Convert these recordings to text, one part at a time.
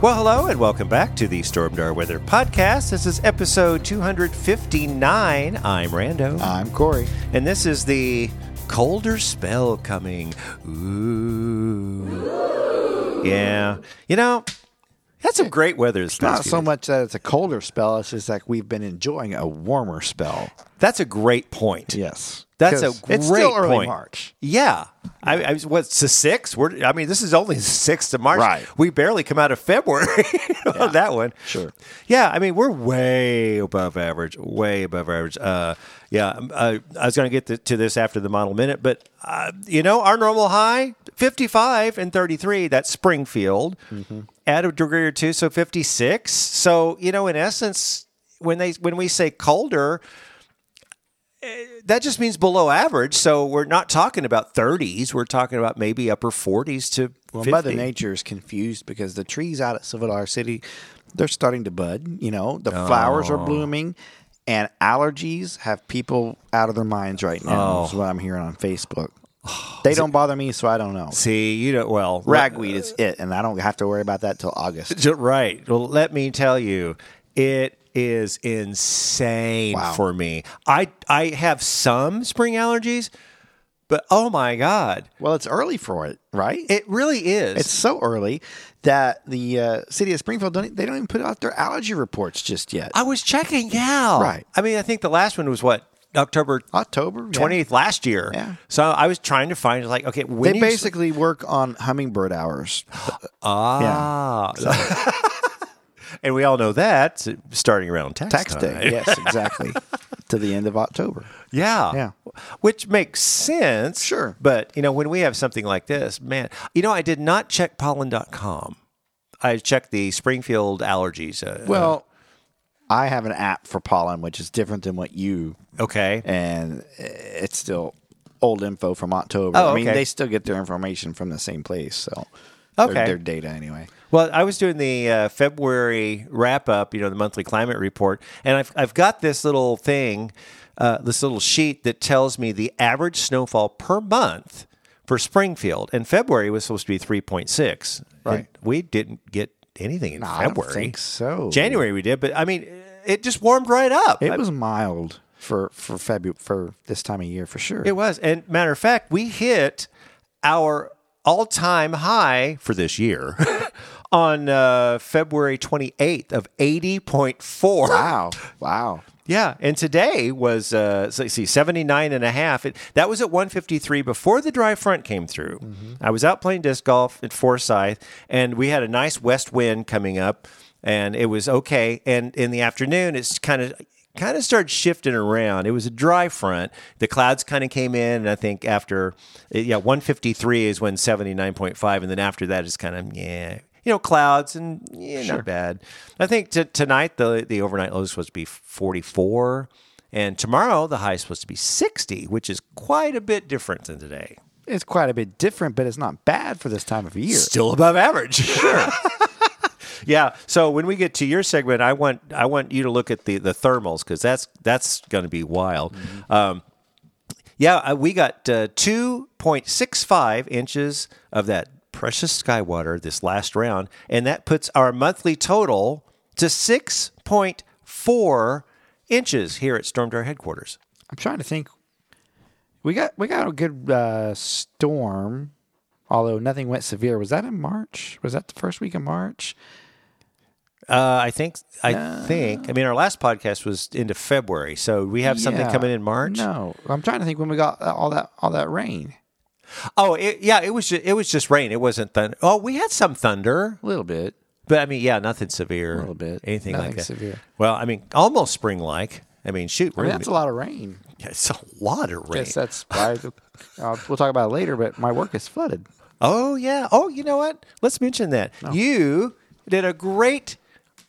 Well, hello and welcome back to the Stormdar Weather Podcast. This is episode 259. I'm Rando. I'm Corey. And this is the colder spell coming. Ooh. Yeah. You know, had some great weather this Not so much that it's a colder spell, it's just like we've been enjoying a warmer spell. That's a great point. Yes. That's a 'Cause It's great still early point. March. Yeah. I, I what's the sixth? We're, I mean, this is only the sixth of March. Right. We barely come out of February on that one. Sure. Yeah. I mean, we're way above average, way above average. Uh, yeah. um, Uh, I was going to get to, to this after the model minute, but, uh, you know, our normal high, 55 and 33, that's Springfield. Add a degree or two, so 56. So, you know, in essence, when they when we say colder, eh, that just means below average. So we're not talking about 30s. We're talking about maybe upper 40s to Well, 50. Mother Nature is confused because the trees out at Silver City, they're starting to bud. You know, the flowers Oh. are blooming, and allergies have people out of their minds right now. Oh. Is what I'm hearing on Facebook. They don't bother me, so I don't know. See, you know, well, Ragweed is it, and I don't have to worry about that till August. Ju- Right. Well, let me tell you, it is insane Wow. for me. I I have some spring allergies, but oh my god, Well, it's early for it, right? it really is. It's so early that the uh, city of Springfield don't they don't even put out their allergy reports just yet. I was checking, yeah. Right. I mean, I think the last one was what October October yeah. twentieth last year. Yeah. So I was trying to find like, okay, when They basically work on hummingbird hours. ah, and we all know that starting around tax, Tax time. day. Yes, exactly. to the end of October. Yeah. Yeah. Which makes sense. Sure. But, you know, when we have something like this, man, you know, I did not check pollen.com. I checked the Springfield allergies. Uh, Well, I have an app for pollen, which is different than what you, okay. and it's still old info from October. Oh, I mean, okay. they still get their information from the same place, so their- Okay. their data anyway. Well, I was doing the uh, February wrap up, you know, the monthly climate report, and I've, I've got this little thing, uh, this little sheet that tells me the average snowfall per month for Springfield. And February was supposed to be 3.6. Right. We didn't get anything in February. I don't think so. January we did, but I mean, it just warmed right up. It was mild for for February for this time of year for sure. It was. And matter of fact, we hit our all time high for this year on uh, February 28th of 80.4. wow, wow. Yeah. And today was, uh, so let's see, 79 and a half. It, that was at 153 before the dry front came through. I was out playing disc golf at Forsyth, and we had a nice west wind coming up, and it was okay. And in the afternoon, it's kind of kind of started shifting around. It was a dry front. The clouds kind of came in, and I think after, yeah, 153 is when 79.5, and then after that is kind of, yeah, you know, clouds and yeah, not bad. I think t- tonight the the overnight low is supposed to be 44, and tomorrow the high is supposed to be 60, which is quite a bit different than today. It's quite a bit different, but it's not bad for this time of year. Still above average. Sure. yeah. So when we get to your segment, I want I want you to look at the the thermals because that's that's going to be wild. Um, yeah, uh, we got uh, 2.65 inches of that precious sky water this last round, and that puts our monthly total to 6.4 inches here at Stormdar headquarters. I'm trying to think. We got we got a good uh, storm, although nothing went severe. Was that in March? Was that the first week of March? Uh, I think. I think. I mean, our last podcast was into February, so we have something coming in March. No, I'm trying to think when we got all that all that rain. Oh, it, yeah. It was. Just, it was just rain. It wasn't thunder. Oh, we had some thunder, A little bit. but I mean, yeah, nothing severe. A little bit. Anything like that. severe. Well, I mean, almost spring-like. I mean, shoot, I mean, that's a lot of rain. yeah, it's a lot of rain. Guess that's why. uh, we'll talk about it later, but my work is flooded. Oh yeah. Oh, you know what? Let's mention that you did a great,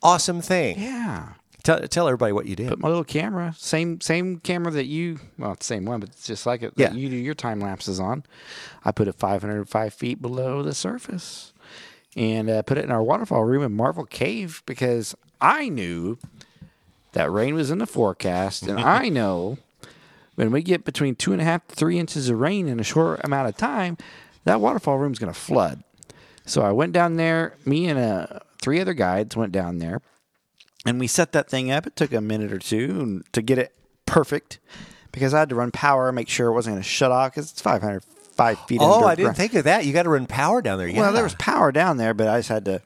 awesome thing. Yeah. Tell, tell everybody what you did. Put my little camera, same same camera that you, well, it's the same one, but it's just like it Yeah. that you do your time lapses on. I put it 505 feet below the surface and uh, put it in our waterfall room in Marvel Cave because I knew that rain was in the forecast, and I know when we get between two and a half to three inches of rain in a short amount of time, that waterfall room is going to flood. So I went down there. Me and uh, three other guides went down there, and we set that thing up. It took a minute or two to get it perfect because I had to run power, make sure it wasn't going to shut off because it's 505 feet. oh, I didn't think of that. You got to run power down there. Yeah. Well, there was power down there, but I just had to.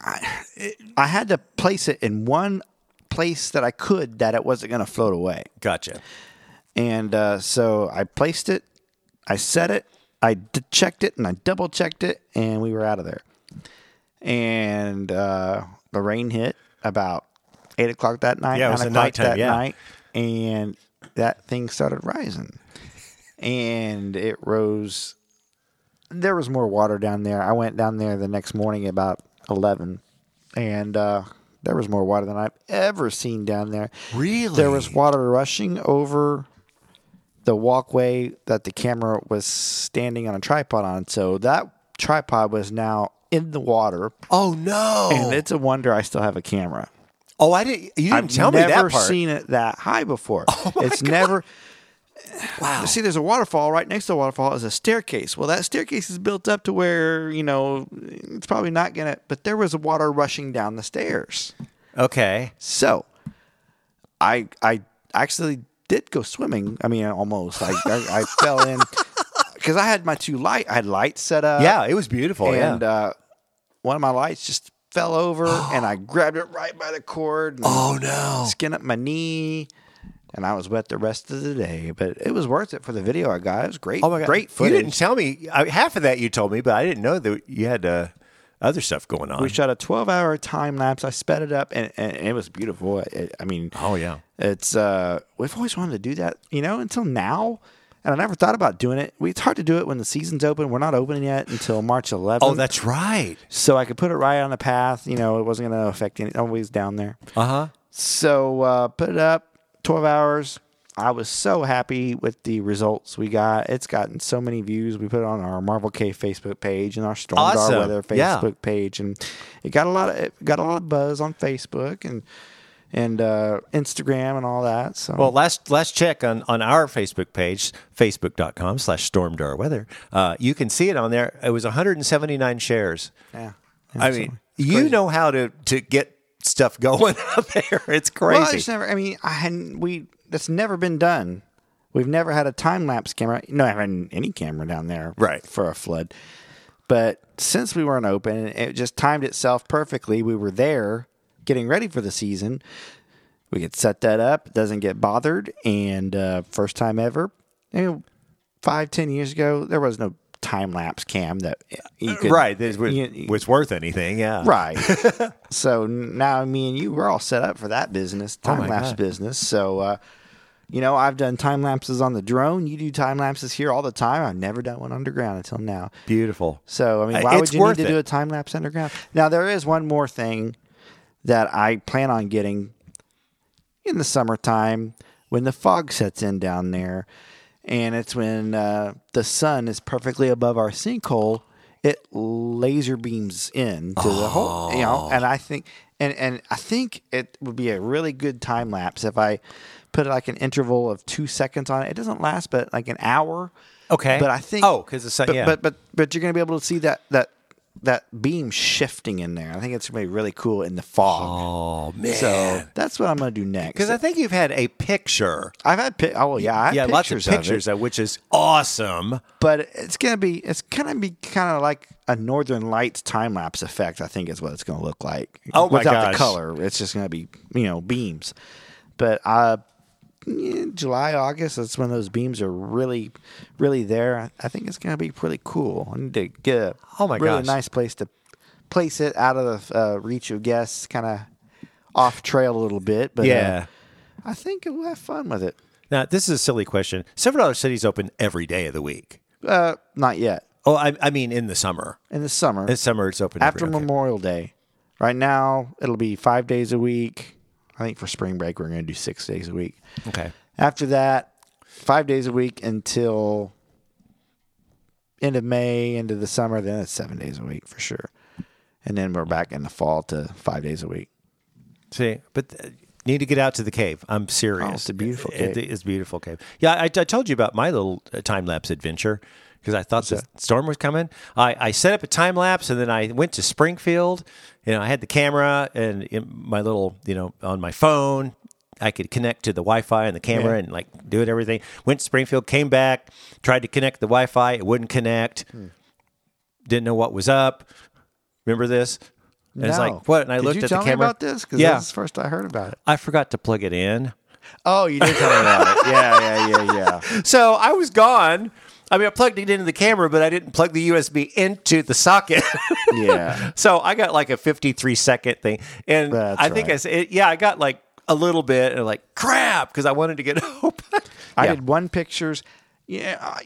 I, I had to place it in one place that I could that it wasn't going to float away. Gotcha. And uh, so I placed it, I set it, I d- checked it, and I double checked it, and we were out of there. And uh, the rain hit about eight o'clock that night. Yeah, it was nine at o'clock nighttime, that yeah. night, and that thing started rising, and it rose. There was more water down there. I went down there the next morning about eleven, and uh, there was more water than I've ever seen down there. Really? There was water rushing over the walkway that the camera was standing on a tripod on. So that tripod was now in the water, Oh no. and it's a wonder I still have a camera. oh, I didn't. You didn't I've tell me never that part. Oh seen it that high before. Oh my it's never. wow. See, there's a waterfall right next to the waterfall is a staircase. Well, that staircase is built up to where you know it's probably not gonna. But there was water rushing down the stairs. Okay. So, I I actually did go swimming. I mean, almost. I I, I fell in because I had my two light. I had lights set up. Yeah, it was beautiful. and yeah. uh, one of my lights just fell over, and I grabbed it right by the cord. And oh no. Skin up my knee. And I was wet the rest of the day, but it was worth it for the video I got. It was great. Oh my god. great You didn't tell me I, half of that. You told me, but I didn't know that you had uh, other stuff going on. we shot a 12 hour time lapse. I sped it up, and, and it was beautiful. It, I mean, oh yeah. It's uh we've always wanted to do that, you know, until now. And I never thought about doing it. We, it's hard to do it when the season's open. We're not open yet until March 11th. Oh, that's right. so I could put it right on the path. You know, it wasn't going to affect any. Always down there. Uh huh. So uh, put it up, 12 hours. I was so happy with the results we got. It's gotten so many views. We put it on our Marvel Cave Facebook page and our Storm Awesome. Weather Yeah. Facebook page, and it got a lot of it got a lot of buzz on Facebook and and uh, Instagram and all that. So Well, last last check on, on our Facebook page, facebook.com slash stormdarweather. Uh, you can see it on there. It was 179 shares. yeah, I mean, you know how to, to get stuff going out there. It's crazy. Well, I just never. I mean, I hadn't. We that's never been done. We've never had a time lapse camera. No, I haven't any camera down there, Right. for a flood. But since we weren't open, it just timed itself perfectly. We were there, getting ready for the season. We could set that up. Doesn't get bothered. And uh, first time ever, you know, five ten years ago, there was no time lapse cam that you could right. This was, you- was worth anything. Yeah. Right. so now me and you, we're all set up for that business, time my lapse business. So, uh, you know, I've done time lapses on the drone. You do time lapses here all the time. I've never done one underground until now. Beautiful. So, I mean, Uh, why it's would you need to it. do a time lapse underground? Now, there is one more thing that I plan on getting in the summertime when the fog sets in down there. And it's when uh, the sun is perfectly above our sinkhole. It laser beams in to the hole, you know. And I think, and and I think it would be a really good time lapse if I put like an interval of two seconds on it. It doesn't last, but like an hour. Okay. But I think Oh, 'cause the sun- but, yeah. But but but you're gonna be able to see that that that beam shifting in there. I think it's gonna be really cool in the fog. Oh, man. so that's what I'm gonna do next. because I think you've had a picture. I've had pi- oh yeah, I have yeah, lots of pictures, pictures, of it, which is awesome. but it's gonna be it's gonna be kind of like a Northern Lights time lapse effect. I think is what it's gonna look like. Oh, my without gosh. the color, it's just gonna be you know beams. But uh, yeah, July, August. That's when those beams are really, really there. I, I think it's going to be pretty cool. I need to get a Oh my really gosh. nice place to place it out of the uh, reach of guests, kind of off trail a little bit. But uh, Yeah. I think we'll have fun with it. Now, this is a silly question. Silver Dollar City's open every day of the week. Uh, not yet. Oh, I, I mean, in the summer. In the summer, In summer, it's open after every, okay. Memorial Day. Right now, it'll be five days a week. I think for spring break, we're going to do six days a week. Okay. After that, five days a week until end of May, into the summer. Then it's seven days a week for sure. And then we're back in the fall to five days a week. See, but uh, need to get out to the cave. I'm serious. Oh, it's a beautiful It- cave. it's a beautiful cave. Yeah, I, I told you about my little time lapse adventure because I thought the storm was coming. I, I set up a time lapse and then I went to Springfield. You know, I had the camera and in my little, you know, on my phone. I could connect to the Wi-Fi and the camera Yeah. and like do it everything. Went to Springfield, came back, tried to connect the Wi-Fi. It wouldn't connect. Hmm. Didn't know what was up. Remember this? And it's No. like what? And I Did looked you at tell the me camera. about this? Because Yeah. this is the first I heard about it. I forgot to plug it in. Oh, you did tell me about it. Yeah, yeah, yeah, yeah. So I was gone. I mean, I plugged it into the camera, but I didn't plug the USB into the socket. Yeah. so I got like a 53 second thing. And That's I think I said, yeah, I got like a little bit and like crap because I wanted to get open. I Yeah. did one pictures. Yeah,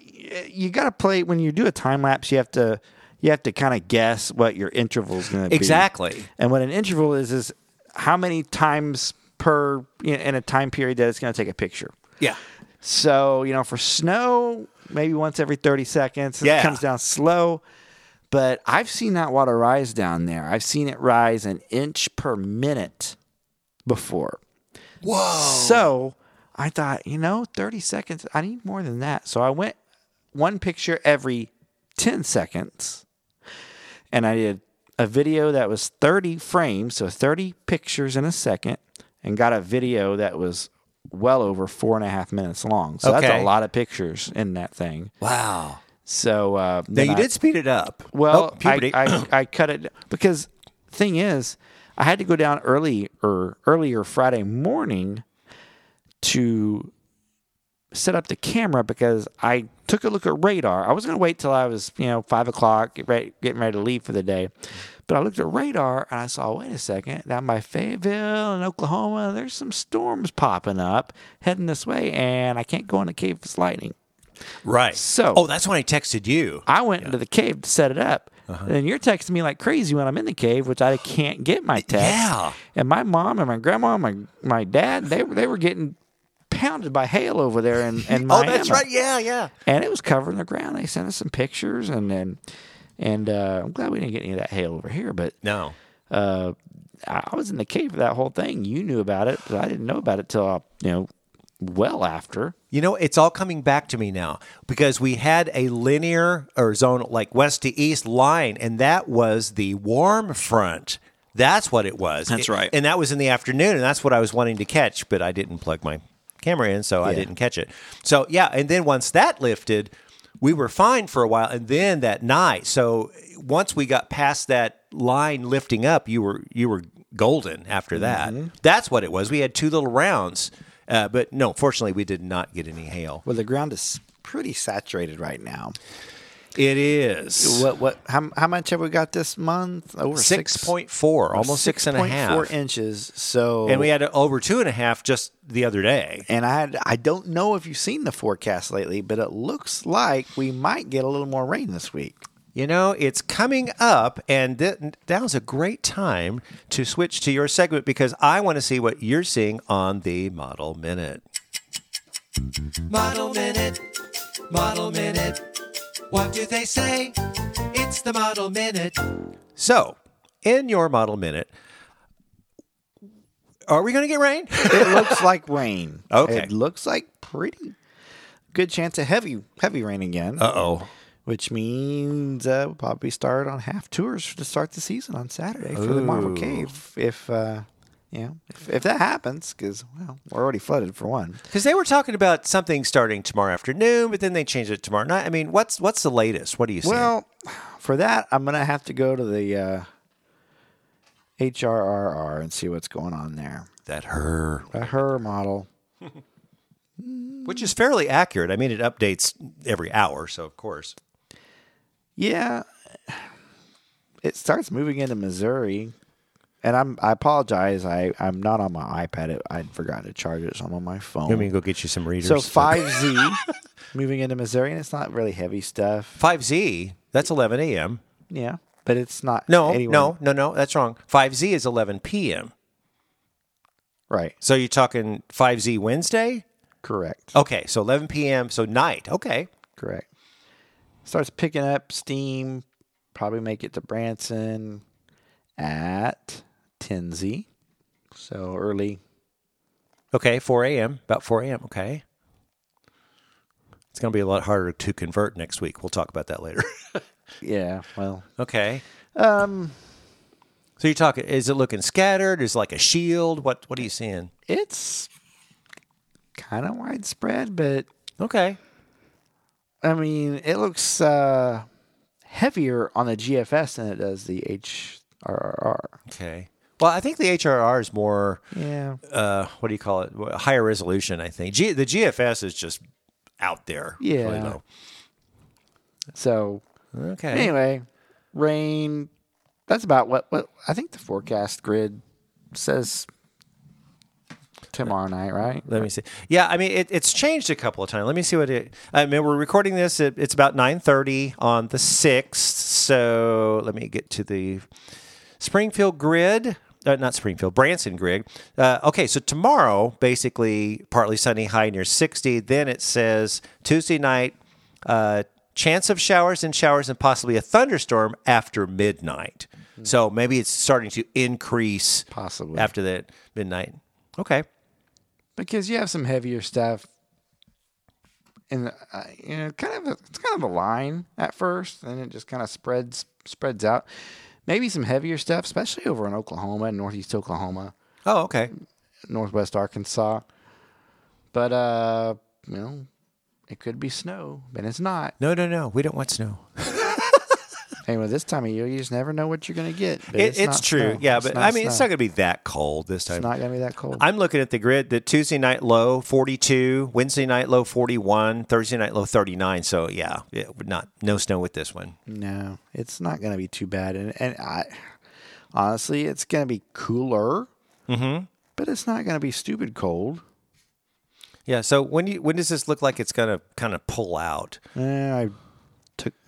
you got to play when you do a time lapse. You have to you have to kind of guess what your interval is going to be. Exactly. And what an interval is is how many times per you know, in a time period that it's going to take a picture. Yeah. So you know, for snow, maybe once every thirty seconds. It comes down slow. But I've seen that water rise down there. I've seen it rise an inch per minute before. Whoa. So I thought, you know, 30 seconds, I need more than that. So I went one picture every 10 seconds. And I did a video that was 30 frames, so 30 pictures in a second, and got a video that was well over four and a half minutes long. So that's a lot of pictures in that thing. Wow. So uh, Now you I- did speed it up. well, Oh. I, I, I cut it because thing is, I had to go down early or earlier Friday morning to set up the camera because I took a look at radar. I was going to wait till I was you know five o'clock, get ready, getting ready to leave for the day. But I looked at radar and I saw, wait a second, down by Fayetteville and Oklahoma, there's some storms popping up heading this way, and I can't go in the cave if it's lightning. right. So- oh, that's when I texted you. I went into the cave to set it up. Uh-huh. And you're texting me like crazy when I'm in the cave, which I can't get my text. Yeah. And my mom and my grandma and my, my dad, they they were getting pounded by hail over there in, in Oh, that's right. Yeah, yeah. And it was covering the ground. They sent us some pictures and then and uh, I'm glad we didn't get any of that hail over here. But No. uh, I I was in the cave for that whole thing. You knew about it, but I didn't know about it till uh, you know well after. You know, it's all coming back to me now because we had a linear or zone like west to east line, and that was the warm front. That's what it was. That's It- right. And that was in the afternoon, and that's what I was wanting to catch, but I didn't plug my camera in, so I didn't catch it. So, yeah, and then once that lifted, we were fine for a while, and then that night. So once we got past that line lifting up, you were you were golden after that. Mm-hmm. That's what it was. We had two little rounds. Uh, but no, fortunately, we did not get any hail. Well, the ground is pretty saturated right now. It is What what? How, how much have we got this month? Over six point four, almost six and a half, Four inches. So and we had over two and a half just the other day. and I had I don't know if you've seen the forecast lately, but it looks like we might get a little more rain this week. You know, it's coming up, and th- now's a great time to switch to your segment because I want to see what you're seeing on the Model Minute. Model Minute, Model Minute. What do they say? It's the Model Minute. So, in your Model Minute, are we going to get rain? It looks like rain. Okay. It looks like pretty good chance of heavy heavy rain again. Uh oh. which means uh, we'll probably start on half tours to start the season on Saturday for the Marvel Cave. If uh, you know, if, if that happens, because well, we're already flooded for one. Because they were talking about something starting tomorrow afternoon, but then they changed it tomorrow night. I mean, what's what's the latest? What do you see? Well, for that, I'm gonna have to go to the uh, HRRR and see what's going on there. that her. A her model. which is fairly accurate. I mean, it updates every hour, so of course. Yeah, it starts moving into Missouri, and I'm I apologize. I I'm not on my iPad. I forgot to charge it, so I'm on my phone. Let me go get you some readers. so five Z moving into Missouri, and it's not really heavy stuff. five Z. That's eleven a.m. Yeah, but it's not. No, anywhere- no, no, no. That's wrong. Five Z is eleven p.m. right, So you're talking five Z Wednesday. correct, Okay, so eleven p.m. So night. Okay. correct. Starts picking up steam. Probably make it to Branson at 10 Z. So early. Okay, 4 a.m. About 4 a.m. Okay. It's going to be a lot harder to convert next week. We'll talk about that later. Yeah, well, okay. um, So you're talking, is it looking scattered? Is it like a shield? What What are you seeing? it's kind of widespread, but Okay. I mean, it looks uh, heavier on the GFS than it does the HRRR. Okay. Well, I think the HRRR is more, Yeah, uh, what do you call it? Higher resolution, I think. G- the GFS is just out there. really Yeah. low. so Okay. anyway, rain. That's about what what I think the forecast grid says tomorrow night, right? Let me see. Yeah, I mean it, it's changed a couple of times. Let me see what it. I mean we're recording this. It, it's about nine thirty on the sixth. So let me get to the Springfield grid. Uh, not Springfield, Branson grid. Uh, okay, so tomorrow, basically partly sunny, high near sixty. Then it says Tuesday night, uh, chance of showers and showers and possibly a thunderstorm after midnight. So maybe it's starting to increase Possibly. after that midnight. Okay. because you have some heavier stuff and uh, you know kind of a, it's kind of a line at first and it just kind of spreads spreads out maybe some heavier stuff especially over in oklahoma and northeast oklahoma Oh, okay. northwest arkansas but uh you know it could be snow but it's not No, no, no. We don't want snow. anyway this time of year you just never know what you're gonna get but It, it's not true. snow. Yeah, It's but I mean, it's not going to be that cold this time. it's not gonna be that cold I'm looking at the grid. The Tuesday night low 42, Wednesday night low 41, Thursday night low 39. So yeah, it would not no snow with this one. No, it's not going to be too bad, and and I honestly, it's going to be cooler, Mm-hmm. but it's not going to be stupid cold. Yeah. So when you when does this look like it's going to kind of pull out? I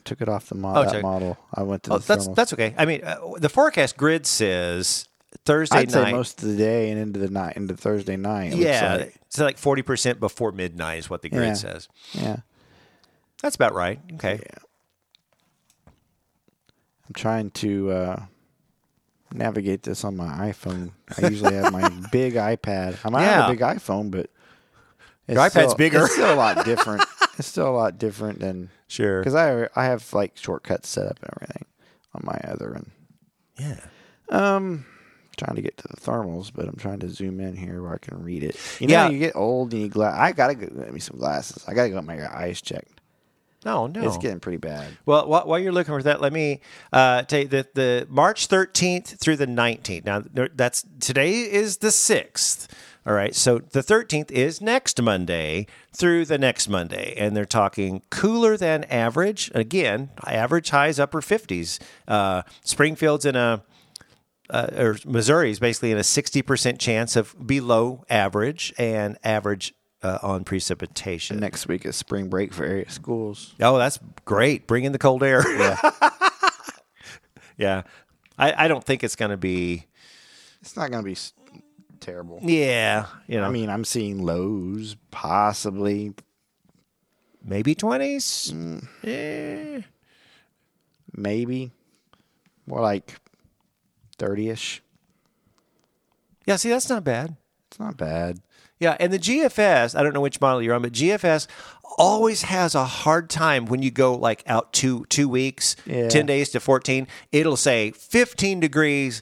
took it off the mo- Oh, that model. I went to Oh, the that's thermals. that's okay. I mean, uh, the forecast grid says Thursday I'd say most of the day and into the night into Thursday night. yeah, like. so like forty percent before midnight is what the grid Yeah. says. yeah. That's about right. Okay. I'm trying to uh, navigate this on my iPhone. I usually have my big iPad. I might have a big iPhone, but it's Your iPad's still- bigger. It's still a lot different. it's still a lot different than Sure. because I I have like shortcuts set up and everything on my other and Yeah. um trying to get to the thermals, but I'm trying to zoom in here where I can read it. You Yeah. know, you get old and you gla- I gotta go get me some glasses. I gotta go get my eyes checked. No, no. It's getting pretty bad. Well, wh- while you're looking for that, let me uh, tell you that the March 13th through the 19th. Now, that's today is the 6th. All right, so the 13th is next Monday through the next Monday, and they're talking cooler than average. Again, average highs upper 50s. Uh, Springfield's in a uh, or Missouri is basically in a 60% chance of below average and average uh, on precipitation. Next week is spring break for area schools. Oh, that's great. Bring in the cold air. Yeah. Yeah. I, I don't think it's going to be, it's not gonna be s- terrible. yeah, you know, I mean, I'm seeing lows, possibly maybe 20s. Mm. Eh. maybe more like 30ish. Yeah, see, that's not bad. It's not bad. Yeah, and the GFS, I don't know which model you're on, but GFS always has a hard time when you go like out two two weeks, Yeah. 10 days to 14. It'll say 15 degrees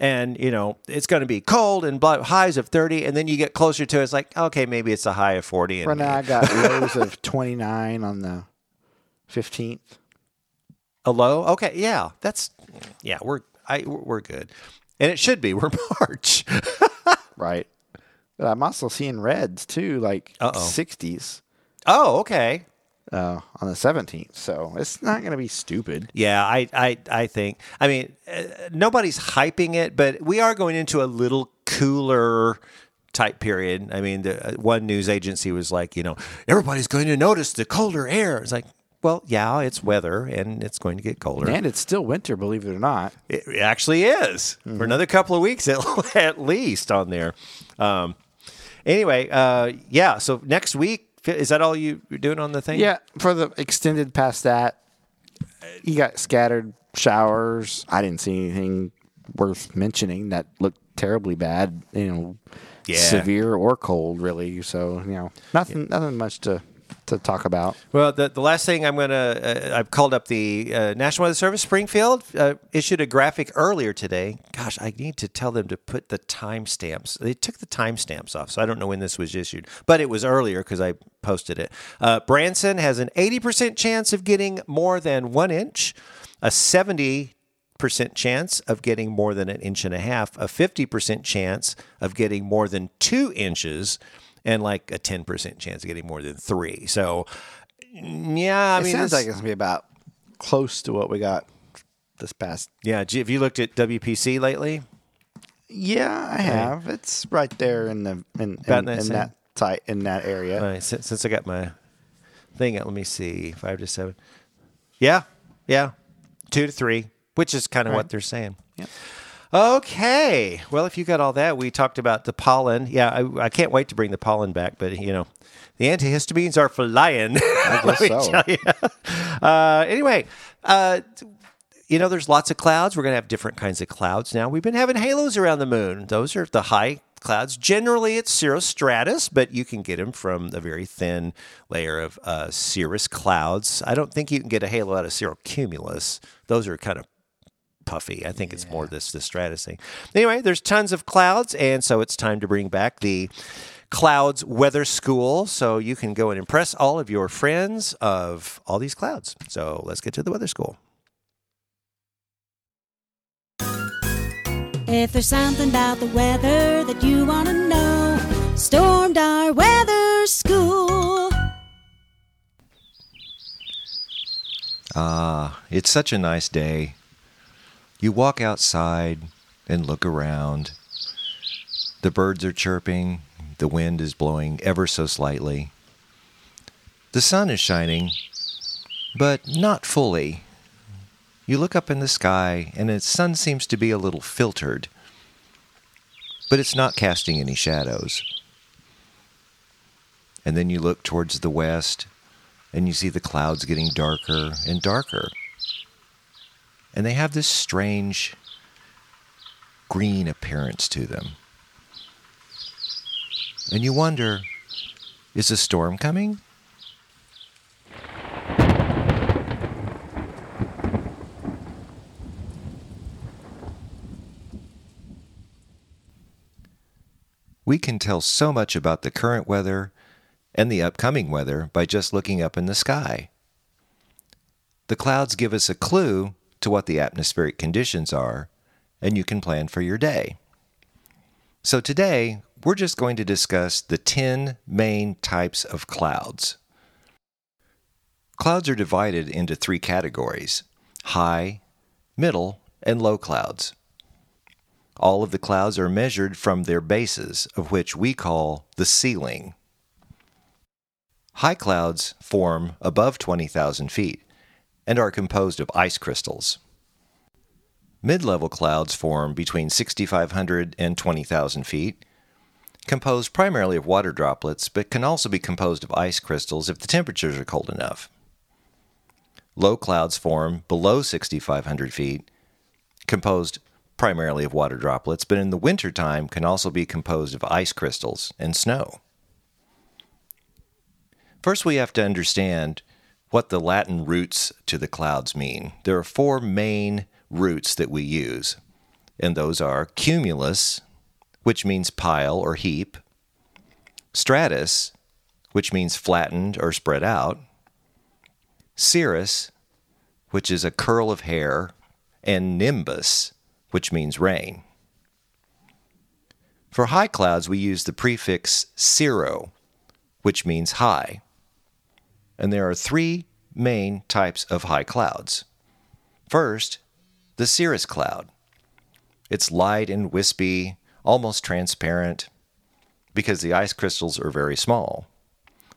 and, you know, it's going to be cold and blah, highs of 30 and then you get closer to it, it's like, okay, maybe it's a high of 40 and Right now, I got lows of 29 on the 15th. A low? Okay, yeah, that's yeah. We're I we're good, and it should be. We're March. Right. But I'm also seeing reds too, like Uh-oh. 60s Oh, okay. Uh, on the 17th. So it's not going to be stupid. Yeah, I, I, I think. I mean, uh, nobody's hyping it, but we are going into a little cooler type period. I mean, the, uh, one news agency was like, you know, everybody's going to notice the colder air. It's like, well, yeah, it's weather and it's going to get colder. And it's still winter, believe it or not. It actually is for another couple of weeks at, at least on there. Um, anyway, uh, yeah. So next week is that all you, you're doing on the thing? Yeah, for the extended past that, you got scattered showers. I didn't see anything worth mentioning that looked terribly bad. You know, Yeah. severe or cold, really. So you know, nothing, nothing much to to talk about. Well, the, the last thing I'm going to, uh, I've called up the uh, National Weather Service. Springfield uh, issued a graphic earlier today. Gosh, I need to tell them to put the timestamps. They took the timestamps off, so I don't know when this was issued, but it was earlier because I posted it. Uh, Branson has an 80% chance of getting more than one inch, a 70 percent chance of getting more than an inch and a half, a 50% chance of getting more than two inches, and like a 10% chance of getting more than three. So, yeah, I it mean, sounds like it's gonna be about close to what we got this past. yeah. Have you looked at WPC lately? Yeah, I have. It's right there in the in, About in, that in that site in that area. Right, since, since I got my thing out, let me see. Five to seven. Yeah, yeah. Two to three, which is kind of what they're saying. Yep. Okay. Well, if you got all that, we talked about the pollen. Yeah, I, I can't wait to bring the pollen back, but you know, the antihistamines are flying. I guess so. Uh, anyway, uh, you know, there's lots of clouds. We're going to have different kinds of clouds now. We've been having halos around the moon. Those are the high clouds. Generally, it's cirrostratus, but you can get them from a very thin layer of uh, cirrus clouds. I don't think you can get a halo out of cirrocumulus. Those are kind of puffy. I think it's more this the stratus thing. Anyway, there's tons of clouds, and so it's time to bring back the clouds weather school so you can go and impress all of your friends of all these clouds. So let's get to the weather school. If there's something about the weather that you want to know, Stormdar weather school. Ah, it's such a nice day. You walk outside and look around. The birds are chirping, the wind is blowing ever so slightly. The sun is shining, but not fully. You look up in the sky, and the sun seems to be a little filtered, but it's not casting any shadows. And then you look towards the west, and you see the clouds getting darker and darker. And they have this strange green appearance to them. And you wonder is a storm coming? We can tell so much about the current weather and the upcoming weather by just looking up in the sky. The clouds give us a clue to what the atmospheric conditions are, and you can plan for your day. So today, we're just going to discuss the 10 main types of clouds. Clouds are divided into three categories high, middle, and low clouds. All of the clouds are measured from their bases, of which we call the ceiling. High clouds form above 20,000 feet and are composed of ice crystals. Mid level clouds form between 6,500 and 20,000 feet, composed primarily of water droplets, but can also be composed of ice crystals if the temperatures are cold enough. Low clouds form below 6,500 feet, composed primarily of water droplets, but in the wintertime can also be composed of ice crystals and snow. First, we have to understand what the Latin roots to the clouds mean. There are four main roots that we use, and those are cumulus, which means pile or heap, stratus, which means flattened or spread out, cirrus, which is a curl of hair, and nimbus, which means rain. For high clouds, we use the prefix cirro, which means high. And there are three main types of high clouds. First, the cirrus cloud. It's light and wispy, almost transparent, because the ice crystals are very small.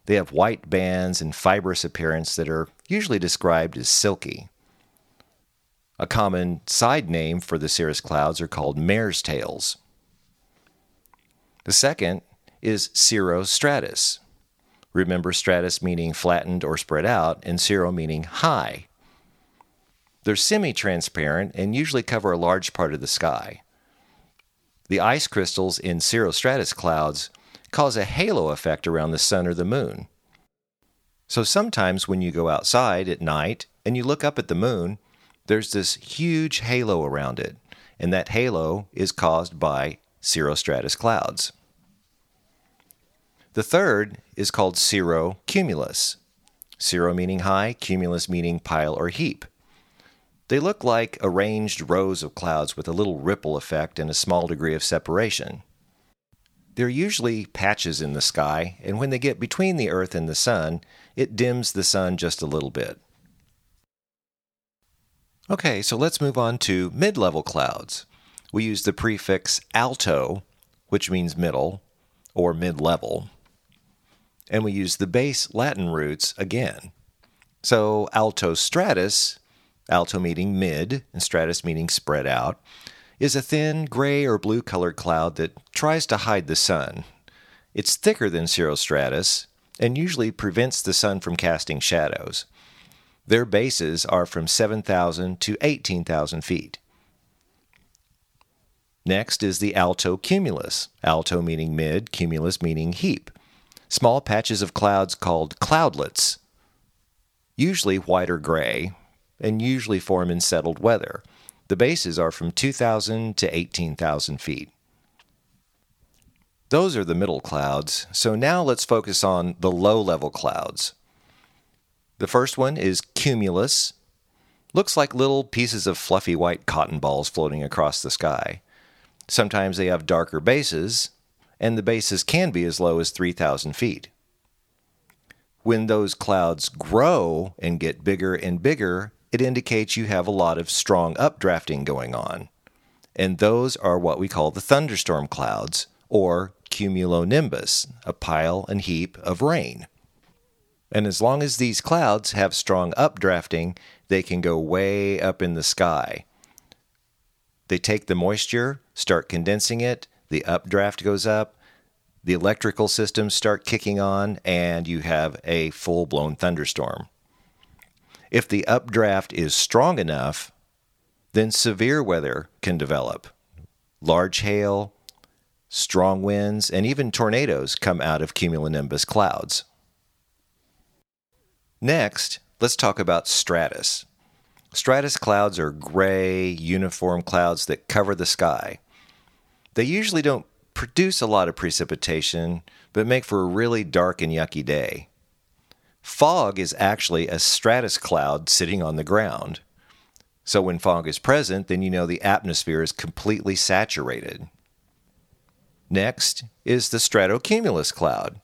They have white bands and fibrous appearance that are usually described as silky. A common side name for the cirrus clouds are called mare's tails. The second is cirrostratus. Remember, stratus meaning flattened or spread out, and cirro meaning high. They're semi transparent and usually cover a large part of the sky. The ice crystals in cirrostratus clouds cause a halo effect around the sun or the moon. So sometimes when you go outside at night and you look up at the moon, there's this huge halo around it, and that halo is caused by cirrostratus clouds. The third is called cirrocumulus. Cirro meaning high, cumulus meaning pile or heap. They look like arranged rows of clouds with a little ripple effect and a small degree of separation. They're usually patches in the sky, and when they get between the Earth and the Sun, it dims the sun just a little bit. Okay, so let's move on to mid level clouds. We use the prefix alto, which means middle or mid level, and we use the base Latin roots again. So alto stratus, alto meaning mid, and stratus meaning spread out, is a thin gray or blue colored cloud that tries to hide the sun. It's thicker than cirrostratus and usually prevents the sun from casting shadows. Their bases are from 7,000 to 18,000 feet. Next is the alto cumulus, alto meaning mid, cumulus meaning heap. Small patches of clouds called cloudlets, usually white or gray, and usually form in settled weather. The bases are from 2,000 to 18,000 feet. Those are the middle clouds, so now let's focus on the low level clouds. The first one is cumulus. Looks like little pieces of fluffy white cotton balls floating across the sky. Sometimes they have darker bases, and the bases can be as low as 3,000 feet. When those clouds grow and get bigger and bigger, it indicates you have a lot of strong updrafting going on. And those are what we call the thunderstorm clouds, or cumulonimbus, a pile and heap of rain. And as long as these clouds have strong updrafting, they can go way up in the sky. They take the moisture, start condensing it, the updraft goes up, the electrical systems start kicking on, and you have a full blown thunderstorm. If the updraft is strong enough, then severe weather can develop. Large hail, strong winds, and even tornadoes come out of cumulonimbus clouds. Next, let's talk about stratus. Stratus clouds are gray, uniform clouds that cover the sky. They usually don't produce a lot of precipitation, but make for a really dark and yucky day. Fog is actually a stratus cloud sitting on the ground. So when fog is present, then you know the atmosphere is completely saturated. Next is the stratocumulus cloud.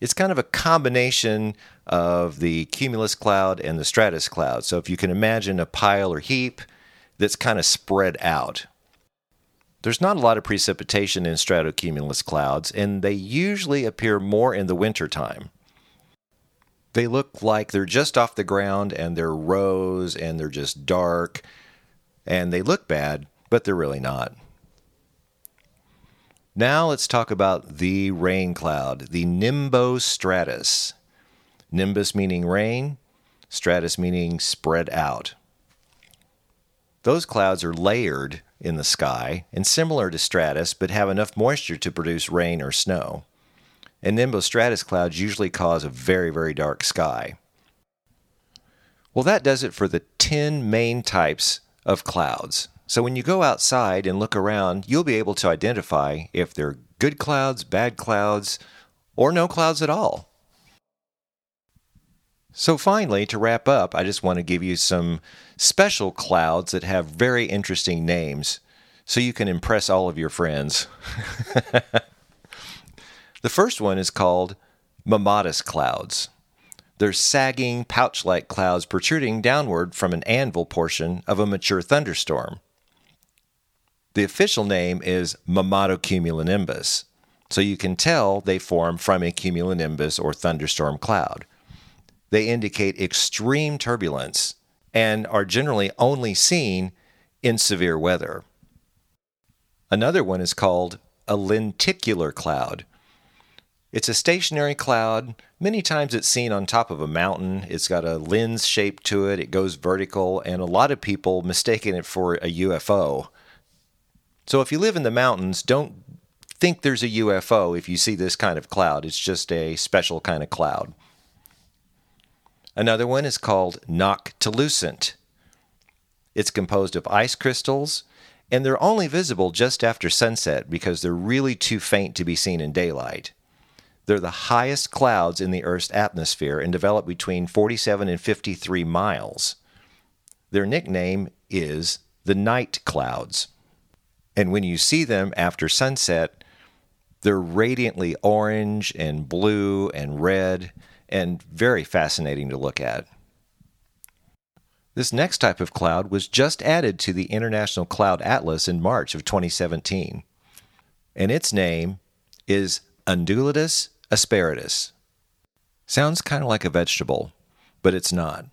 It's kind of a combination of the cumulus cloud and the stratus cloud. So if you can imagine a pile or heap that's kind of spread out. There's not a lot of precipitation in stratocumulus clouds, and they usually appear more in the wintertime. They look like they're just off the ground and they're rows and they're just dark and they look bad, but they're really not. Now let's talk about the rain cloud, the nimbostratus. Nimbus meaning rain, stratus meaning spread out. Those clouds are layered in the sky and similar to stratus, but have enough moisture to produce rain or snow and nimbostratus clouds usually cause a very, very dark sky. Well, that does it for the 10 main types of clouds. So when you go outside and look around, you'll be able to identify if they're good clouds, bad clouds, or no clouds at all. So, finally, to wrap up, I just want to give you some special clouds that have very interesting names. so you can impress all of your friends. the first one is called Mammatus clouds. They're sagging, pouch like clouds protruding downward from an anvil portion of a mature thunderstorm. The official name is Mammatocumulonimbus, so you can tell they form from a cumulonimbus or thunderstorm cloud. They indicate extreme turbulence and are generally only seen in severe weather. Another one is called a lenticular cloud. It's a stationary cloud. Many times it's seen on top of a mountain. It's got a lens shape to it. It goes vertical, and a lot of people mistaken it for a UFO. So if you live in the mountains, don't think there's a UFO if you see this kind of cloud. It's just a special kind of cloud. Another one is called noctilucent. It's composed of ice crystals, and they're only visible just after sunset because they're really too faint to be seen in daylight. They're the highest clouds in the Earth's atmosphere and develop between 47 and 53 miles. Their nickname is the night clouds. And when you see them after sunset, they're radiantly orange and blue and red and very fascinating to look at. This next type of cloud was just added to the International Cloud Atlas in March of 2017, and its name is Undulatus asperatus. Sounds kind of like a vegetable, but it's not.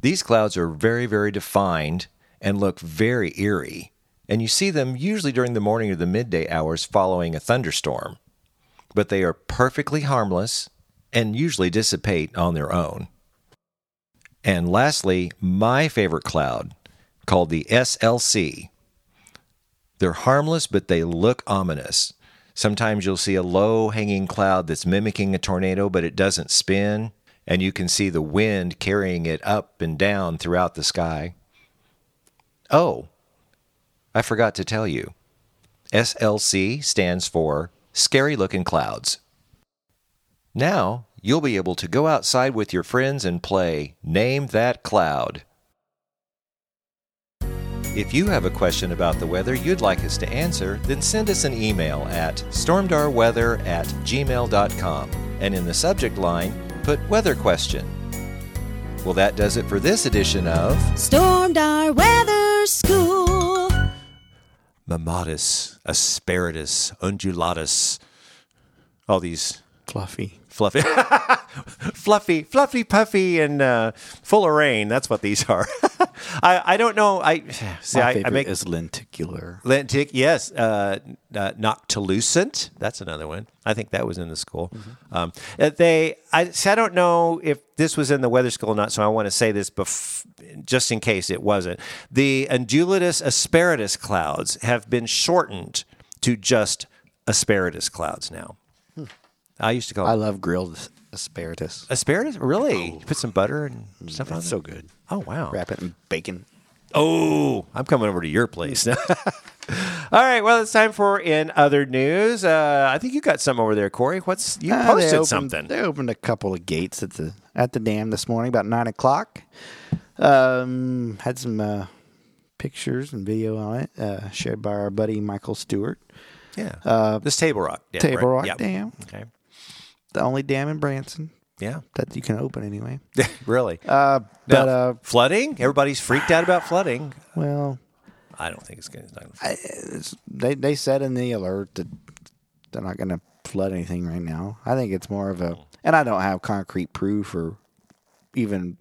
These clouds are very, very defined and look very eerie, and you see them usually during the morning or the midday hours following a thunderstorm. But they are perfectly harmless and usually dissipate on their own. And lastly, my favorite cloud, called the SLC. They're harmless, but they look ominous. Sometimes you'll see a low hanging cloud that's mimicking a tornado, but it doesn't spin, and you can see the wind carrying it up and down throughout the sky. Oh, I forgot to tell you. SLC stands for Scary Looking Clouds. Now, you'll be able to go outside with your friends and play Name That Cloud. If you have a question about the weather you'd like us to answer, then send us an email at stormdarweather at gmail.com and in the subject line, put weather question. Well, that does it for this edition of Stormdar Weather School. Mammatus, asperatus, undulatus. All these Fluffy. Fluffy, fluffy, fluffy, puffy, and uh, full of rain. That's what these are. I, I don't know. I see. My I, I make is lenticular. lentic. Yes, uh, uh, noctilucent. That's another one. I think that was in the school. Um, uh, they. I see. I don't know if this was in the weather school or not. So I want to say this bef- just in case it wasn't. The undulatus asperatus clouds have been shortened to just asparagus clouds now. I used to call I it love grilled asparagus. asparagus. Really? You put some butter and stuff on It's it. so good. Oh wow! Wrap it in bacon. Oh, I'm coming over to your place. All right. Well, it's time for in other news. Uh, I think you got some over there, Corey. What's you Ah, they posted opened- something? They opened a couple of gates at the at the dam this morning about nine o'clock. Um, had some uh, pictures and video on it uh, shared by our buddy Michael Stewart. Yeah. Uh, this Table Rock. Dam, Table right? Rock. Dam, Okay. The only dam in Branson Yeah. that you can open anyway. really. Uh, Now, but uh, flooding. Everybody's freaked out about flooding. well, I don't think it's going to. they they said in the alert that they're not going to flood anything right now. I think it's more of a, and I don't have concrete proof or even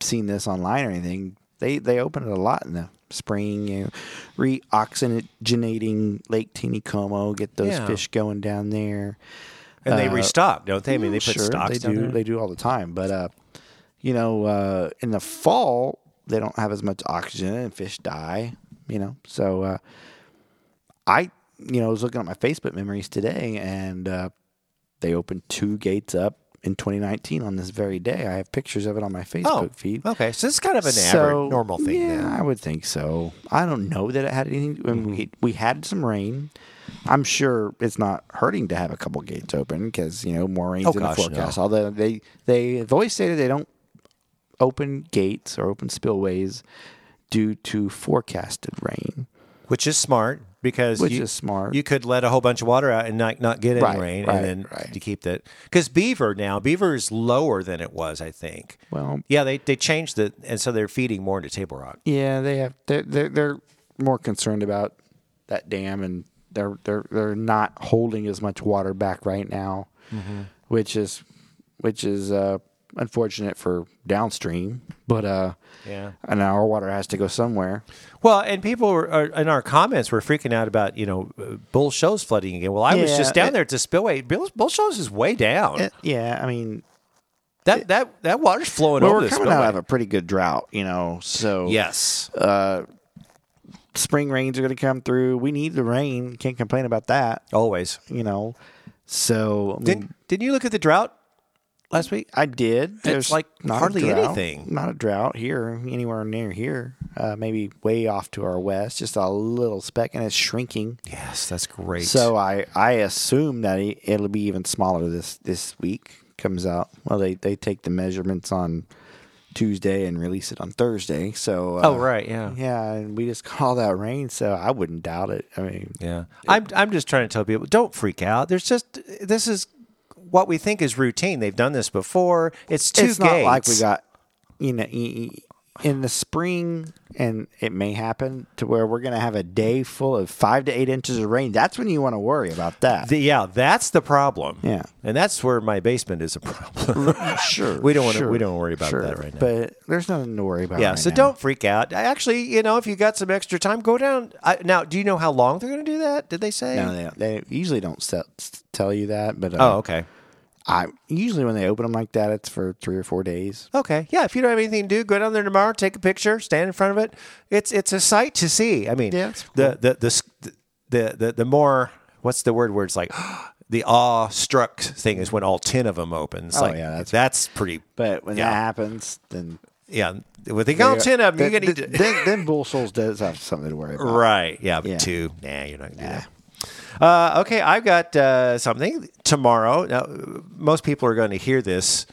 seen this online or anything. They they open it a lot in the spring, you know, re-oxygenating Lake Taneycomo, get those Yeah. fish going down there. And they Uh, restock, don't they? I mean, they put sure, stocks they down do. there. They do all the time, but uh, you know, uh, in the fall they don't have as much oxygen and fish die. You know, so uh, I, you know, was looking at my Facebook memories today, and uh, they opened two gates up in 2019 on this very day. I have pictures of it on my Facebook oh, feed. okay. So it's kind of an So, average, normal thing. Yeah, then. I would think so. I don't know that it had anything. I mean, Mm-hmm. we we had some rain. I'm sure it's not hurting to have a couple gates open because you know more rain's Oh, in the forecast. no. Although they they have always stated they don't open gates or open spillways due to forecasted rain. which is smart because Which you, is smart. You could let a whole bunch of water out and not not get any Right, rain, right, and then right. to keep that because Beaver now Beaver is lower than it was, I think. Well, Yeah, they they changed it, and so they're feeding more into Table Rock. yeah, they have. They're, they're they're more concerned about that dam, and they're they're they're not holding as much water back right now, Mm-hmm. which is which is uh, unfortunate for downstream. But uh, Yeah. and our water has to go somewhere. Well, and people were, are, in our comments were freaking out about you know uh, Bull Shoals flooding again. Well, I was just down it- there at the spillway. Bull, Bull Shoals is way down. Uh, yeah, I mean, that that that water's flowing well, over we're the coming spillway. out of a pretty good drought, you know. So yes. Spring rains are going to come through. We need the rain. Can't complain about that, Always. you know. So I mean, Didn't Didn't you look at the drought last week? I did. There's like not hardly anything. Not a drought here, anywhere near here. Uh, maybe way off to our west, just a little speck, and it's shrinking. Yes, that's great. So I I assume that it'll be even smaller this this week. Comes out. Well, they they take the measurements on Tuesday and release it on Thursday. So uh, oh right, yeah. yeah, and we just call that rain. So I wouldn't doubt it. I mean, Yeah. I'm I'm just trying to tell people don't freak out. There's just this is what we think is routine. They've done this before. It's two it's gates. not like we got you know y- in the spring and it may happen to where we're going to have a day full of five to eight inches of rain that's when you want to worry about that The- yeah, that's the problem. Yeah. And that's where my basement is a problem. sure we don't want to sure, we don't worry about sure. that right now. but there's nothing to worry about yeah, right so now. don't freak out. Actually, you know, if you got some extra time, go down. I, now, do you know how long they're going to do that? Did they say? no, they, they usually don't tell you that but uh, Oh, okay. I usually when they open them like that it's for three or four days Okay. Yeah. If you don't have anything to do, go down there tomorrow, take a picture, stand in front of it. It's it's a sight to see. I mean, Yeah, it's the, the, the the the the more what's the word where it's like the awe struck thing is when all ten of them open. It's Oh, like, yeah, that's- that's pretty. but when Yeah. that happens then Yeah. With the all ten of them, you're gonna need to. then, then Bull Shoals does have something to worry about Right. Yeah. but Yeah. Two. Nah, you're not gonna do that. Uh, okay, I've got uh, something tomorrow. Now, most people are going to hear this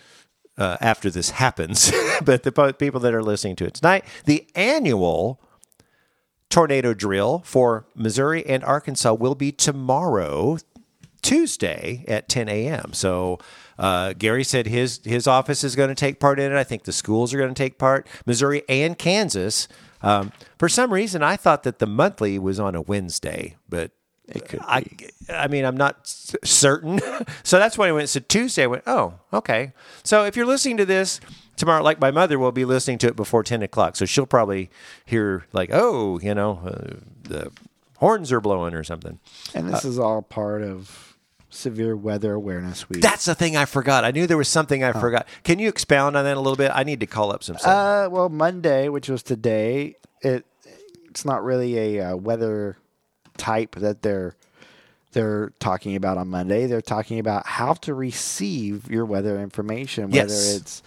uh, after this happens, but the people that are listening to it tonight, the annual tornado drill for Missouri and Arkansas will be tomorrow, Tuesday at 10 a.m. So uh, Gary said his his office is going to take part in it. I think the schools are going to take part. Missouri and Kansas. Um, for some reason, I thought that the monthly was on a Wednesday, but It could I, I mean, I'm not s- certain. so that's why I went. So Tuesday, I went, oh, okay. So if you're listening to this tomorrow, like my mother will be listening to it before 10 o'clock. So she'll probably hear, like, oh, you know, uh, the horns are blowing or something. And this is all part of Severe Weather Awareness Week. That's the thing I forgot. I knew there was something I forgot. Can you expound on that a little bit? I need to call up some stuff. uh, well, Monday, which was today, it it's not really a uh, weather type that they're they're talking about on Monday. They're talking about how to receive your weather information, whether Yes. it's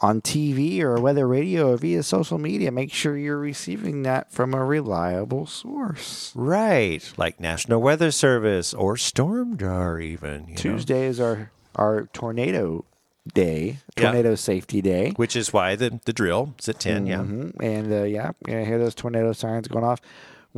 on TV or weather radio or via social media. Make sure you're receiving that from a reliable source. right. Like National Weather Service or Stormdar, even. you know. Tuesday is our our tornado day, Yeah. tornado safety day. Which is why the, the drill is at 10. Yeah. Mhm. And uh, yeah, yeah, hear those tornado sirens going off.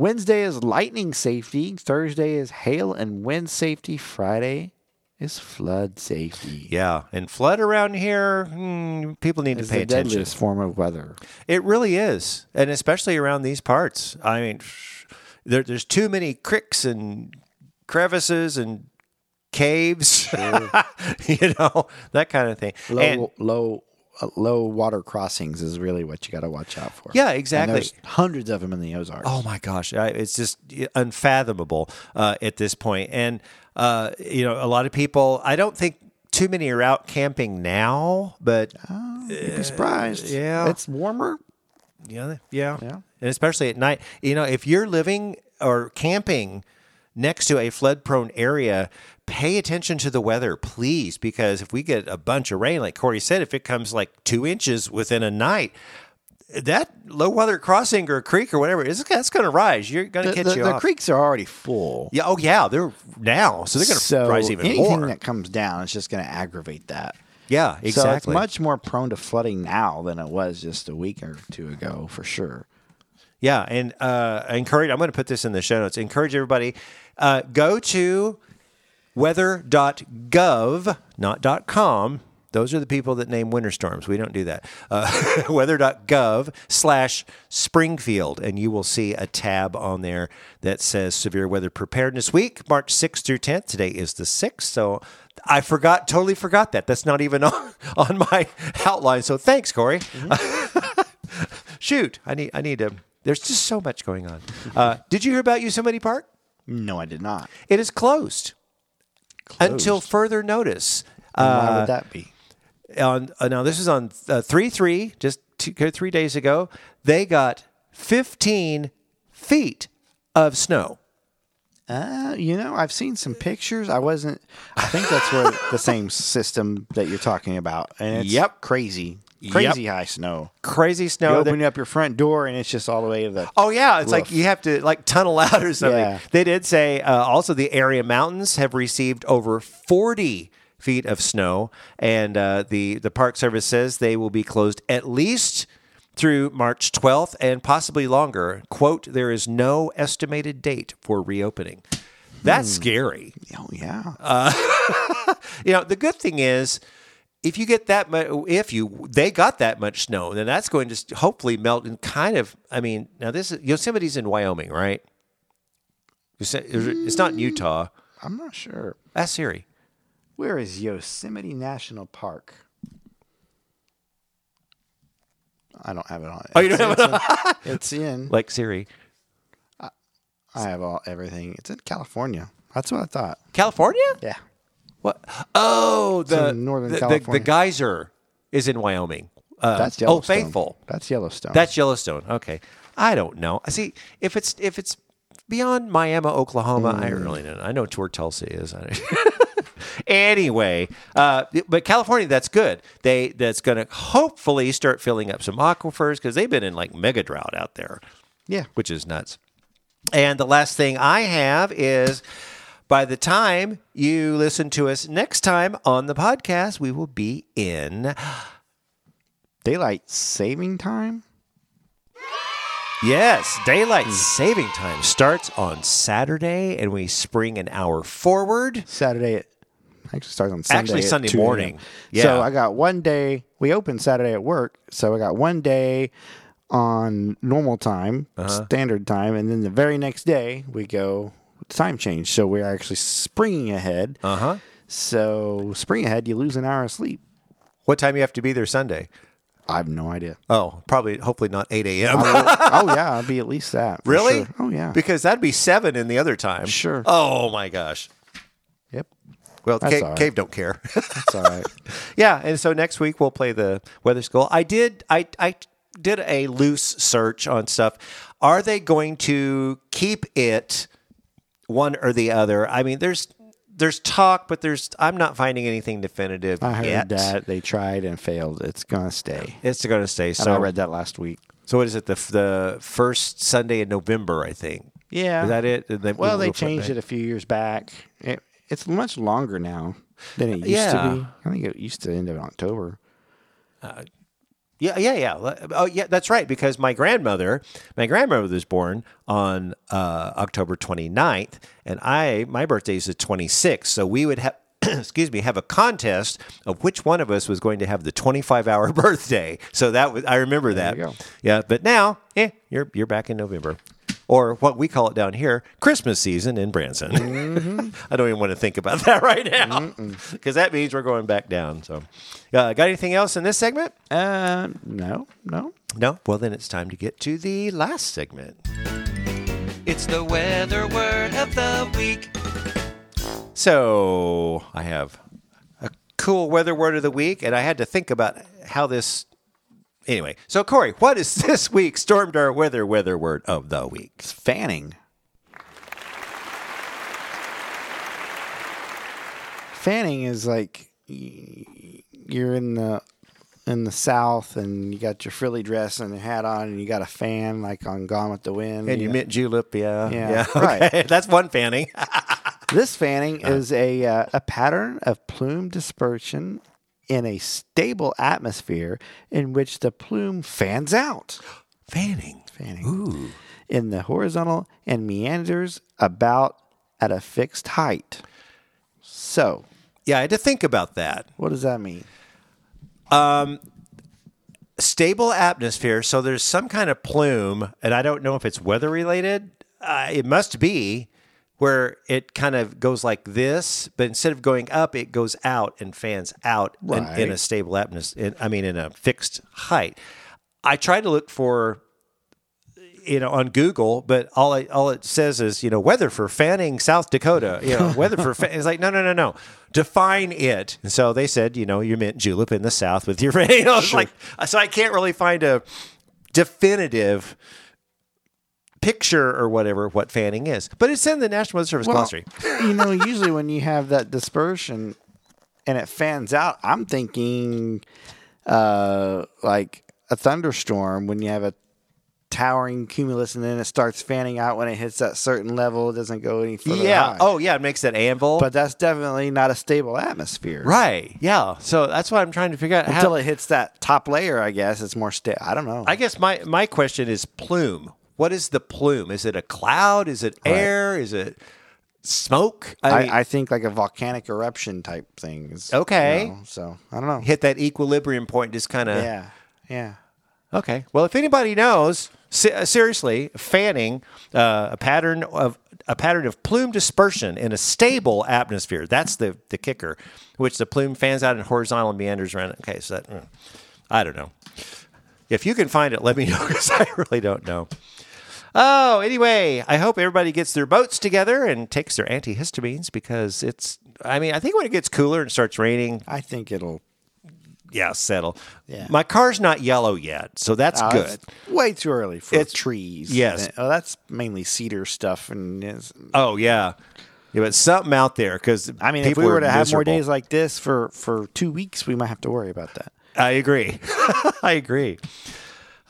Wednesday is lightning safety. Thursday is hail and wind safety. Friday is flood safety. Yeah, and flood around here, hmm, people need It's to pay the attention. deadliest form of weather. It really is, and especially around these parts. I mean, there, there's too many cricks and crevices and caves, you know, that kind of thing. Low, And low, low water crossings is really what you got to watch out for. Yeah, And exactly. there's hundreds of them in the Ozarks. Oh my gosh, it's just unfathomable uh, at this point. And uh, you know, a lot of people. I don't think too many are out camping now, but You'd be surprised. yeah. it's warmer. Yeah, yeah, Yeah. and especially at night. You know, if you're living or camping next to a flood-prone area, pay attention to the weather, please, because if we get a bunch of rain, like Corey said, if it comes like two inches within a night, that low water crossing or creek or whatever is that's going to rise. You're going to catch the- you the off. creeks are already full. Yeah. Oh, yeah. They're now, so they're going to so rise even anything more. Anything that comes down is just going to aggravate that. yeah, So it's exactly. much more prone to flooding now than it was just a week or two ago, for sure. Yeah, and uh, I encourage. I'm going to put this in the show notes. Encourage everybody uh, go to weather.gov, not .com. Those are the people that name winter storms. We don't do that. Uh, weather.gov slash Springfield, and you will see a tab on there that says Severe Weather Preparedness Week, March 6th through 10th. Today is the 6th, so I forgot, totally forgot that. That's not even on, on my outline. So thanks, Corey. Shoot, I need, I need to. There's just so much going on. Uh, did you hear about Yosemite Park? No, I did not. It is closed, until further notice. And why Uh, would that be? on uh, now this is on uh, three three just two, uh, three days ago. They got 15 feet of snow. Uh, you know, I've seen some pictures. I wasn't. I think that's where the same system that you're talking about, and it's Yep. crazy, crazy high snow. Crazy You snow. open up your front door, and it's just all the way to the. Oh yeah, it's like you have to like tunnel out or something. Yeah. They did say uh, also the area mountains have received over 40 feet of snow, and uh, the the Park Service says they will be closed at least through March 12th and possibly longer. "Quote: There is no estimated date for reopening." That's scary. Oh yeah. You know, the good thing is. If you get that much, if you they got that much snow, then that's going to hopefully melt and kind of. I mean, now this is Yosemite's in Wyoming, right? It's not in mm, Utah. I'm not sure. Ask Siri. Where is Yosemite National Park? I don't have it on. Oh, you don't have it on. It's in. Like Siri. I have all everything. It's in California. That's what I thought. California? Yeah. What? Oh, the Northern the, the, the geyser is in Wyoming. Uh, That's oh, Yellowstone. faithful. That's Yellowstone. That's Yellowstone. Okay, I don't know. See, if it's if it's beyond Miami, Oklahoma, I Hmm. really don't. know. I know where Tulsa is. anyway, uh, but California, that's good. They that's going to hopefully start filling up some aquifers because they've been in like mega drought out there, yeah. which is nuts. And the last thing I have is. By the time you listen to us next time on the podcast, we will be in Daylight saving time. Yes, daylight saving time starts on Saturday, and we spring an hour forward. Saturday. At, actually starts on Sunday. Actually, Sunday morning. Yeah. So I got one day. We open Saturday at work, so I got one day on normal time, Uh-huh. standard time, and then the very next day we go time change. So we're actually springing ahead. Uh huh. So spring ahead, you lose an hour of sleep. What time you have to be there Sunday? I have no idea. Oh, probably, hopefully not eight a.m. oh yeah, I'll be at least that. really? sure. Oh yeah. Because that'd be seven in the other time. Sure. Oh my gosh. yep. Well, all right. Cave don't care. That's all right. yeah, and so next week we'll play the weather school. I did. I I did a loose search on stuff. Are they going to keep it one or the other? I mean, there's there's talk, but there's I'm not finding anything definitive I heard yet. that they tried and failed. It's gonna stay. It's going to stay. And So I read that last week. So what is it? The the first Sunday in November, I think. Yeah. Is that it? And then Well, they changed it a few years back. It, it's much longer now than it used Yeah. to be. I think it used to end in October. Uh, Yeah, yeah, yeah. Oh, yeah, that's right. Because my grandmother, my grandmother was born on uh, October 29th, and I, my birthday is the 26th. So we would have, excuse me, have a contest of which one of us was going to have the 25 hour birthday. So that was, I remember that. you go. Yeah, but now, eh, you're you're back in November. Or what we call it down here, Christmas season in Branson. Mm-hmm. I don't even want to think about that right now because that means we're going back down. So, uh, got anything else in this segment? Uh, no, no. No? Well, then it's time to get to the last segment. It's the weather word of the week. So I have a cool weather word of the week, and I had to think about how this. Anyway, so Corey, what is this week's Stormdar weather weather word of the week? It's fanning. Fanning is like you're in the in the south and you got your frilly dress and a hat on and you got a fan like on Gone with the Wind. And you know. mint julep, yeah, Yeah, okay. That's one fanning. This fanning is a uh, a pattern of plume dispersion in a stable atmosphere in which the plume fans out. Fanning. fanning Ooh. in the horizontal and meanders about at a fixed height. So, Yeah, I had to think about that. what does that mean? Um, Stable atmosphere. So there's some kind of plume, and I don't know if it's weather related. Uh, it must be where it kind of goes like this, but instead of going up, it goes out and fans out in, in a stable atmosphere. I mean, in a fixed height. I tried to look for you know on Google, but all I, all it says is you know weather for Fanning, South Dakota. You know weather for Fa-. it's like no no no no define it. And so they said you know you meant julep in the South with your you know it's like so I can't really find a definitive picture or whatever what fanning is, but it's in the National Weather Service glossary. you know, usually when you have that dispersion and it fans out, I'm thinking uh, like a thunderstorm when you have a towering cumulus and then it starts fanning out when it hits that certain level. It doesn't go any further. Yeah. high. Oh yeah, it makes that anvil. but that's definitely not a stable atmosphere. right. Yeah. So that's what I'm trying to figure out. how- Until it hits that top layer, I guess it's more stable. I don't know. I guess my my question is plume. What is the plume? Is it a cloud? Is it air? Is it smoke? I, mean, I, I think like a volcanic eruption type things. Okay. you know, so I don't know. hit that equilibrium point. Just kind of Yeah. Yeah. okay. Well, if anybody knows, uh, seriously, fanning uh, a pattern of a pattern of plume dispersion in a stable atmosphere. That's the the kicker, which the plume fans out in horizontal meanders around. Okay, so that mm, I don't know. If you can find it, let me know because I really don't know. Oh, anyway, I hope everybody gets their boats together and takes their antihistamines because it's. I mean, I think when it gets cooler and starts raining, I think it'll. yeah, settle. Yeah. My car's not yellow yet, so that's Oh, good. way too early for It's- trees. yes. Oh, that's mainly cedar stuff, and Oh yeah, yeah, but something out there because I mean, if we were to have more days like this for for two weeks, we might have to worry about that. I agree. I agree.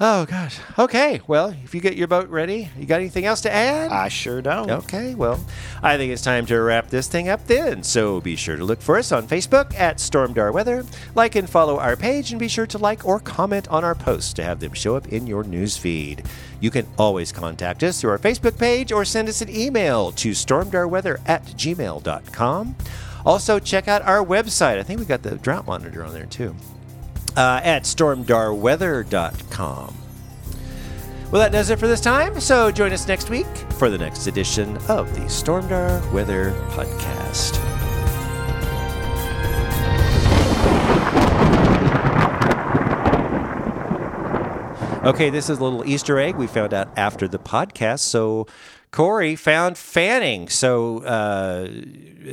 Oh gosh. Okay. Well, if you get your boat ready, you got anything else to add? I sure don't. Okay, well, I think it's time to wrap this thing up then. So be sure to look for us on Facebook at Stormdar Weather, like and follow our page, and be sure to like or comment on our posts to have them show up in your news feed. You can always contact us through our Facebook page or send us an email to stormdarweather at gmail.com. Also, check out our website. I think we got the drought monitor on there too. Uh, at stormdarweather.com. Well, that does it for this time. So join us next week for the next edition of the Stormdar Weather Podcast. Okay, this is a little Easter egg we found out after the podcast. So Corey found fanning. So uh,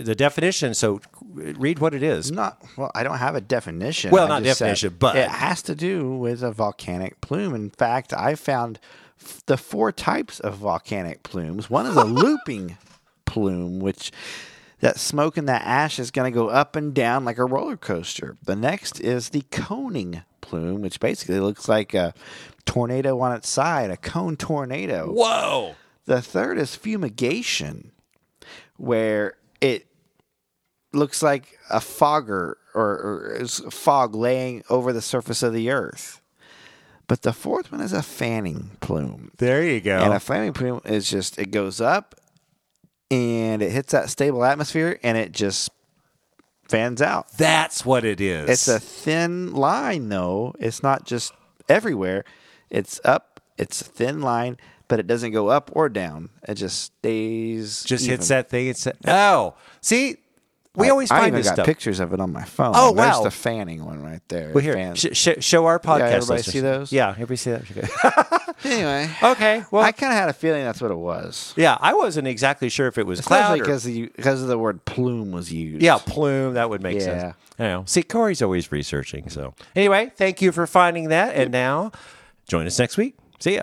the definition. So read what it is. Not well. I don't have a definition. Well, I not definition, but- it has to do with a volcanic plume. In fact, I found f- the four types of volcanic plumes. One is a looping plume, which that smoke and that ash is going to go up and down like a roller coaster. The next is the coning plume, which basically looks like a tornado on its side, a cone tornado. Whoa! The third is fumigation, where it looks like a fogger or, or is fog laying over the surface of the earth. But the fourth one is a fanning plume. There you go. And a fanning plume is just, it goes up and it hits that stable atmosphere and it just fans out. That's what it is. It's a thin line, though. It's not just everywhere. It's up. It's a thin line, but it doesn't go up or down. It just stays. just even. hits that thing. It's oh, see, we I- always I find even this got stuff. pictures of it on my phone. Oh, There's wow. the fanning one right there. Well, here, sh- sh- show our podcast. Yeah, everybody listeners. see those? Yeah, everybody see that. anyway, okay, well, I kind of had a feeling that's what it was. yeah, I wasn't exactly sure if it was cloud Especially or because because of the word plume was used. yeah, plume. That would make Yeah. sense. I know. See, Corey's always researching. So anyway, thank you for finding that, and now join us next week. See ya.